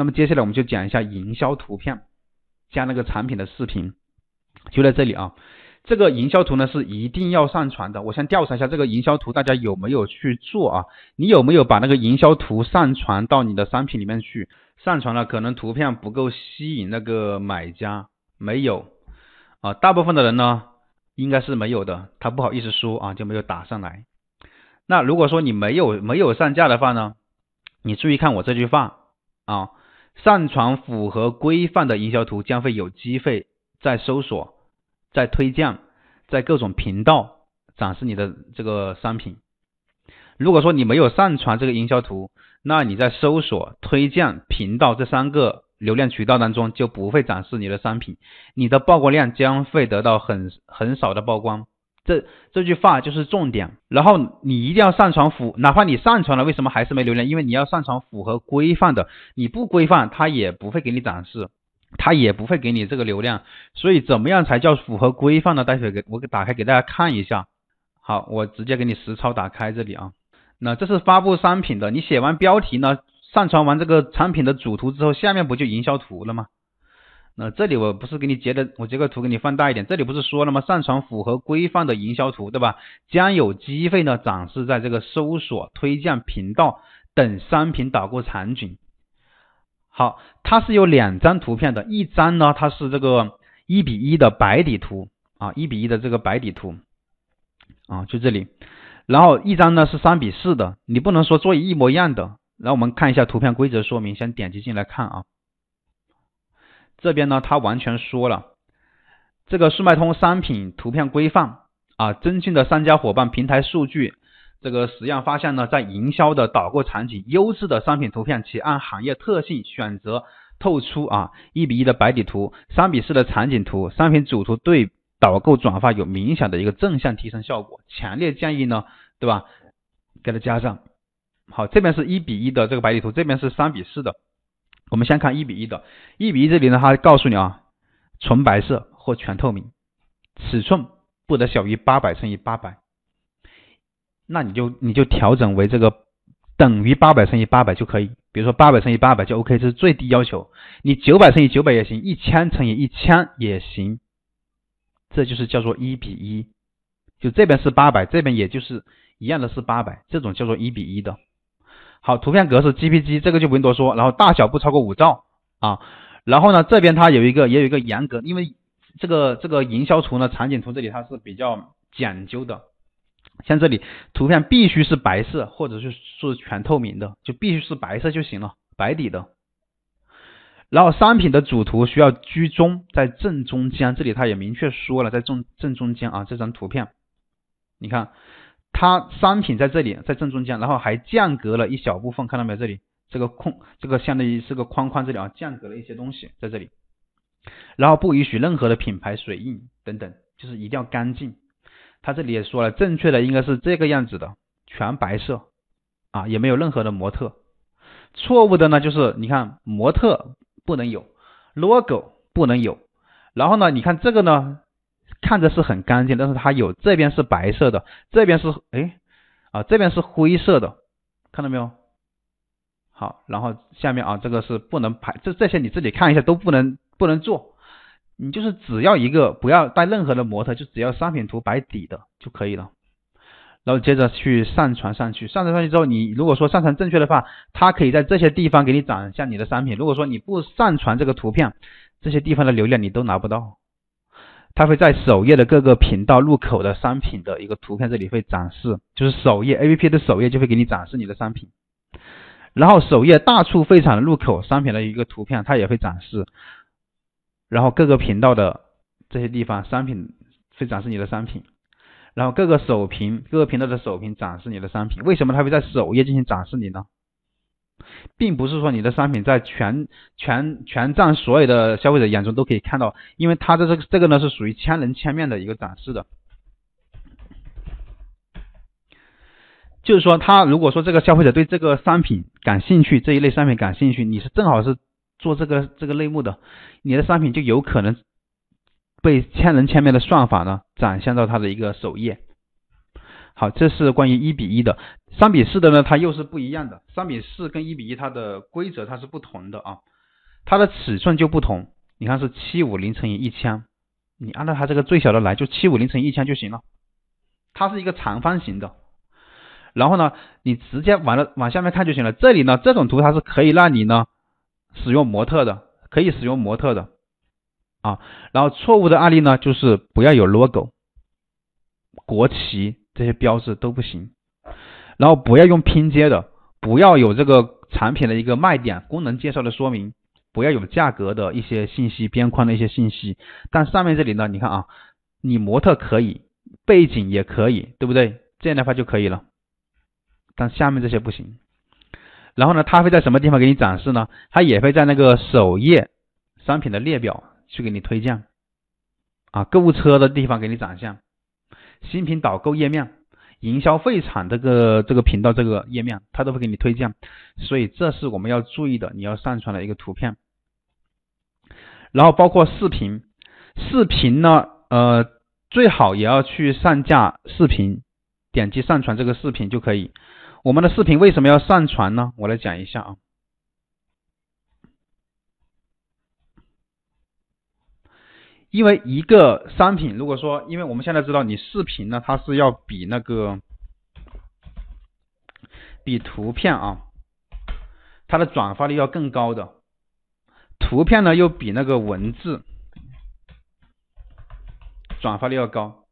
那么接下来我们就讲一下营销图片加那个产品的视频，就在这里啊。这个营销图呢是一定要上传的。我先调查一下这个营销图大家有没有去做啊？你有没有把那个营销图上传到你的商品里面去？上传了可能图片不够吸引那个买家，没有啊？大部分的人呢应该是没有的，他不好意思说啊就没有打上来。那如果说你没有没有上架的话呢，你注意看我这句话啊，上传符合规范的营销图将会有机会在搜索。在推荐，在各种频道展示你的这个商品。如果说你没有上传这个营销图，那你在搜索、推荐、频道这三个流量渠道当中就不会展示你的商品，你的曝光量将会得到很很少的曝光。这这句话就是重点。然后你一定要上传符，哪怕你上传了，为什么还是没流量？因为你要上传符合规范的，你不规范，它也不会给你展示。他也不会给你这个流量，所以怎么样才叫符合规范呢？待会给我给打开给大家看一下。好，我直接给你实操打开这里啊。那这是发布商品的，你写完标题呢，上传完这个产品的主图之后，下面不就营销图了吗？那这里我不是给你截的，我截个图给你放大一点，这里不是说了吗？上传符合规范的营销图，对吧？将有机会呢展示在这个搜索、推荐、频道等商品导购场景。好，它是有两张图片的，一张呢，它是这个一比一的白底图啊，一比一的这个白底图啊，就这里，然后一张呢是三比四的，你不能说做一模一样的。然后我们看一下图片规则说明，先点击进来看啊，这边呢他完全说了，这个速卖通商品图片规范啊，增进的商家伙伴平台数据。这个实验发现呢，在营销的导购场景，优质的商品图片，其按行业特性选择透出啊一比一的白底图，三比四的场景图，商品主图对导购转发有明显的一个正向提升效果，强烈建议呢，对吧？给它加上。好，这边是一比一的这个白底图，这边是三比四的。我们先看一比一的，一比一这里呢，它告诉你啊，纯白色或全透明，尺寸不得小于八百乘以八百。那你就你就调整为这个等于八百乘以八百就可以，比如说八百乘以八百就 OK，这是最低要求。你九百乘以九百也行，一千乘以一千也行，这就是叫做一比一。就这边是八百，这边也就是一样的是八百，这种叫做一比一的。好，图片格式 JPG，这个就不用多说。然后大小不超过五兆啊。然后呢，这边它有一个也有一个严格，因为这个这个营销图呢，场景图这里它是比较讲究的。像这里图片必须是白色，或者是是全透明的，就必须是白色就行了，白底的。然后商品的主图需要居中，在正中间，这里它也明确说了，在正正中间啊，这张图片，你看它商品在这里，在正中间，然后还间隔了一小部分，看到没有？这里这个空，这个相当于是个框框，这里啊，间隔了一些东西在这里。然后不允许任何的品牌水印等等，就是一定要干净。他这里也说了，正确的应该是这个样子的，全白色啊，也没有任何的模特。错误的呢，就是你看模特不能有，logo 不能有。然后呢，你看这个呢，看着是很干净，但是它有这边是白色的，这边是哎啊这边是灰色的，看到没有？好，然后下面啊这个是不能排，这这些你自己看一下都不能不能做。你就是只要一个不要带任何的模特，就只要商品图白底的就可以了。然后接着去上传上去，上传上去之后，你如果说上传正确的话，它可以在这些地方给你展现你的商品。如果说你不上传这个图片，这些地方的流量你都拿不到。它会在首页的各个频道入口的商品的一个图片这里会展示，就是首页 APP 的首页就会给你展示你的商品。然后首页大促会场的入口商品的一个图片它也会展示。然后各个频道的这些地方商品会展示你的商品，然后各个首屏各个频道的首屏展示你的商品。为什么它会在首页进行展示你呢？并不是说你的商品在全全全站所有的消费者眼中都可以看到，因为它的这个这个呢是属于千人千面的一个展示的。就是说，他如果说这个消费者对这个商品感兴趣，这一类商品感兴趣，你是正好是。做这个这个类目的，你的商品就有可能被千人千面的算法呢展现到它的一个首页。好，这是关于一比一的，三比四的呢，它又是不一样的。三比四跟一比一它的规则它是不同的啊，它的尺寸就不同。你看是七五零乘以一千，你按照它这个最小的来，就七五零乘以一千就行了。它是一个长方形的，然后呢，你直接往了往下面看就行了。这里呢，这种图它是可以让你呢使用模特的，可以使用模特的啊。然后错误的案例呢，就是不要有 logo、国旗这些标志都不行，然后不要用拼接的，不要有这个产品的一个卖点、功能介绍的说明。不要有价格的一些信息，边框的一些信息。但上面这里呢，你看啊，你模特可以，背景也可以，对不对？这样的话就可以了。但下面这些不行。然后呢，它会在什么地方给你展示呢？它也会在那个首页商品的列表去给你推荐啊，购物车的地方给你展现，新品导购页面。营销会场这个这个频道这个页面，它都会给你推荐，所以这是我们要注意的，你要上传的一个图片。然后包括视频，视频呢，呃，最好也要去上架视频，点击上传这个视频就可以。我们的视频为什么要上传呢？我来讲一下啊。因为一个商品，如果说，因为我们现在知道，你视频呢，它是要比那个比图片啊，它的转发率要更高的，图片呢又比那个文字转发率要高，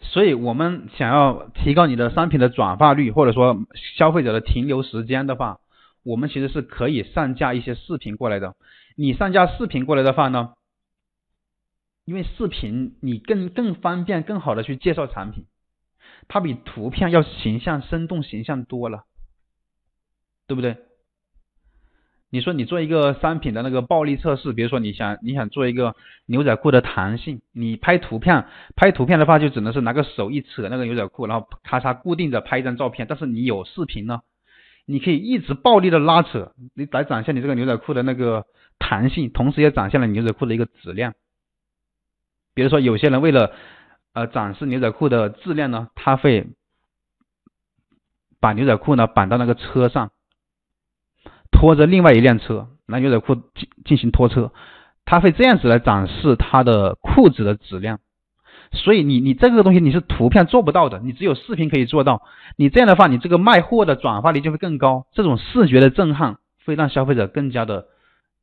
所以我们想要提高你的商品的转发率，或者说消费者的停留时间的话，我们其实是可以上架一些视频过来的。你上架视频过来的话呢？因为视频你更更方便更好的去介绍产品，它比图片要形象生动形象多了，对不对？你说你做一个商品的那个暴力测试，比如说你想你想做一个牛仔裤的弹性，你拍图片拍图片的话就只能是拿个手一扯那个牛仔裤，然后咔嚓固定着拍一张照片，但是你有视频呢，你可以一直暴力的拉扯，你来展现你这个牛仔裤的那个弹性，同时也展现了牛仔裤的一个质量。比如说，有些人为了呃展示牛仔裤的质量呢，他会把牛仔裤呢绑到那个车上，拖着另外一辆车，拿牛仔裤进进行拖车，他会这样子来展示他的裤子的质量。所以你你这个东西你是图片做不到的，你只有视频可以做到。你这样的话，你这个卖货的转化率就会更高，这种视觉的震撼会让消费者更加的。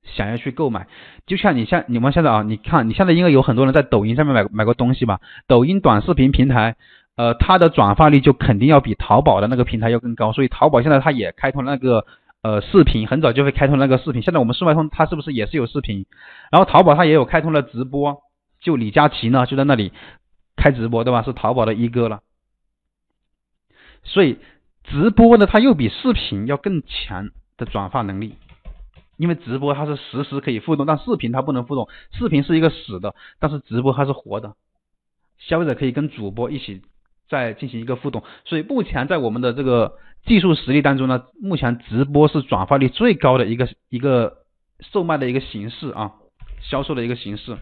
想要去购买，就像你像你们现在啊，你看你现在应该有很多人在抖音上面买买过东西吧？抖音短视频平台，呃，它的转发率就肯定要比淘宝的那个平台要更高。所以淘宝现在它也开通那个呃视频，很早就会开通那个视频。现在我们速卖通它是不是也是有视频？然后淘宝它也有开通了直播，就李佳琦呢就在那里开直播，对吧？是淘宝的一哥了。所以直播呢，它又比视频要更强的转化能力。因为直播它是实时可以互动，但视频它不能互动，视频是一个死的，但是直播它是活的，消费者可以跟主播一起再进行一个互动，所以目前在我们的这个技术实力当中呢，目前直播是转化率最高的一个一个售卖的一个形式啊，销售的一个形式，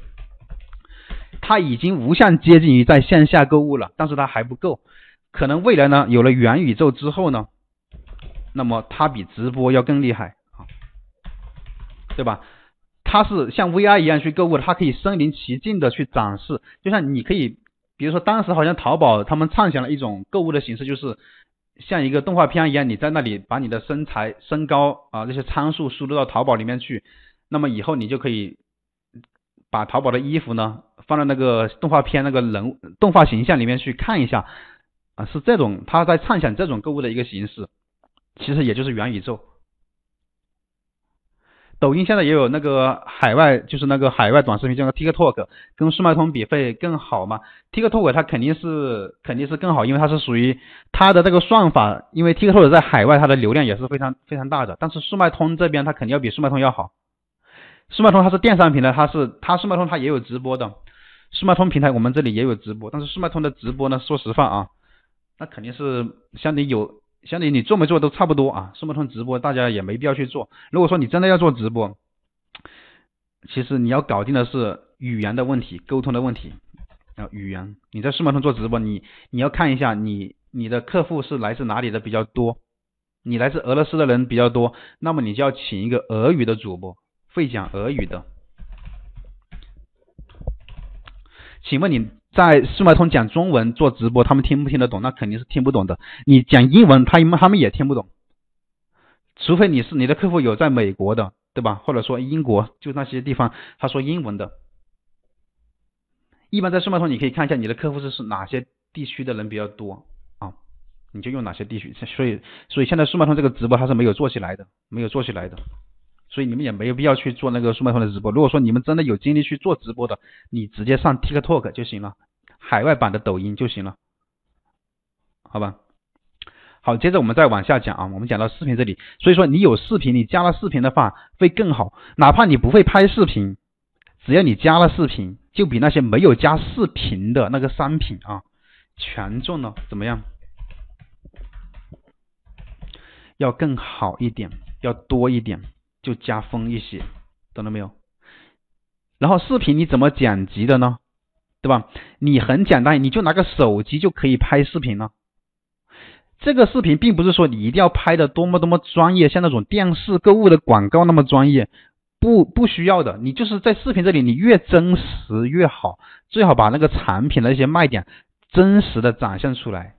它已经无限接近于在线下购物了，但是它还不够，可能未来呢有了元宇宙之后呢，那么它比直播要更厉害。对吧？它是像 VR 一样去购物的，它可以身临其境的去展示。就像你可以，比如说当时好像淘宝他们畅想了一种购物的形式，就是像一个动画片一样，你在那里把你的身材、身高啊这些参数输入到淘宝里面去，那么以后你就可以把淘宝的衣服呢放在那个动画片那个人动画形象里面去看一下啊，是这种他在畅想这种购物的一个形式，其实也就是元宇宙。抖音现在也有那个海外，就是那个海外短视频，叫个 TikTok，跟速卖通比会更好嘛？TikTok 它肯定是肯定是更好，因为它是属于它的这个算法，因为 TikTok 在海外它的流量也是非常非常大的，但是速卖通这边它肯定要比速卖通要好。速卖通它是电商平台，它是它速卖通它也有直播的，速卖通平台我们这里也有直播，但是速卖通的直播呢，说实话啊，那肯定是相对有。相当于你做没做都差不多啊，速卖通直播大家也没必要去做。如果说你真的要做直播，其实你要搞定的是语言的问题、沟通的问题。啊，语言，你在速卖通做直播，你你要看一下你你的客户是来自哪里的比较多？你来自俄罗斯的人比较多，那么你就要请一个俄语的主播，会讲俄语的。请问你在速卖通讲中文做直播，他们听不听得懂？那肯定是听不懂的。你讲英文，他们他们也听不懂。除非你是你的客户有在美国的，对吧？或者说英国，就那些地方他说英文的。一般在速卖通你可以看一下你的客户是是哪些地区的人比较多啊？你就用哪些地区。所以所以现在速卖通这个直播它是没有做起来的，没有做起来的。所以你们也没有必要去做那个速卖通的直播。如果说你们真的有精力去做直播的，你直接上 TikTok 就行了，海外版的抖音就行了，好吧？好，接着我们再往下讲啊，我们讲到视频这里，所以说你有视频，你加了视频的话会更好，哪怕你不会拍视频，只要你加了视频，就比那些没有加视频的那个商品啊权重呢怎么样？要更好一点，要多一点，就加分一些，懂了没有？然后视频你怎么剪辑的呢？对吧？你很简单，你就拿个手机就可以拍视频了。这个视频并不是说你一定要拍的多么多么专业，像那种电视购物的广告那么专业，不不需要的。你就是在视频这里，你越真实越好，最好把那个产品的一些卖点真实的展现出来，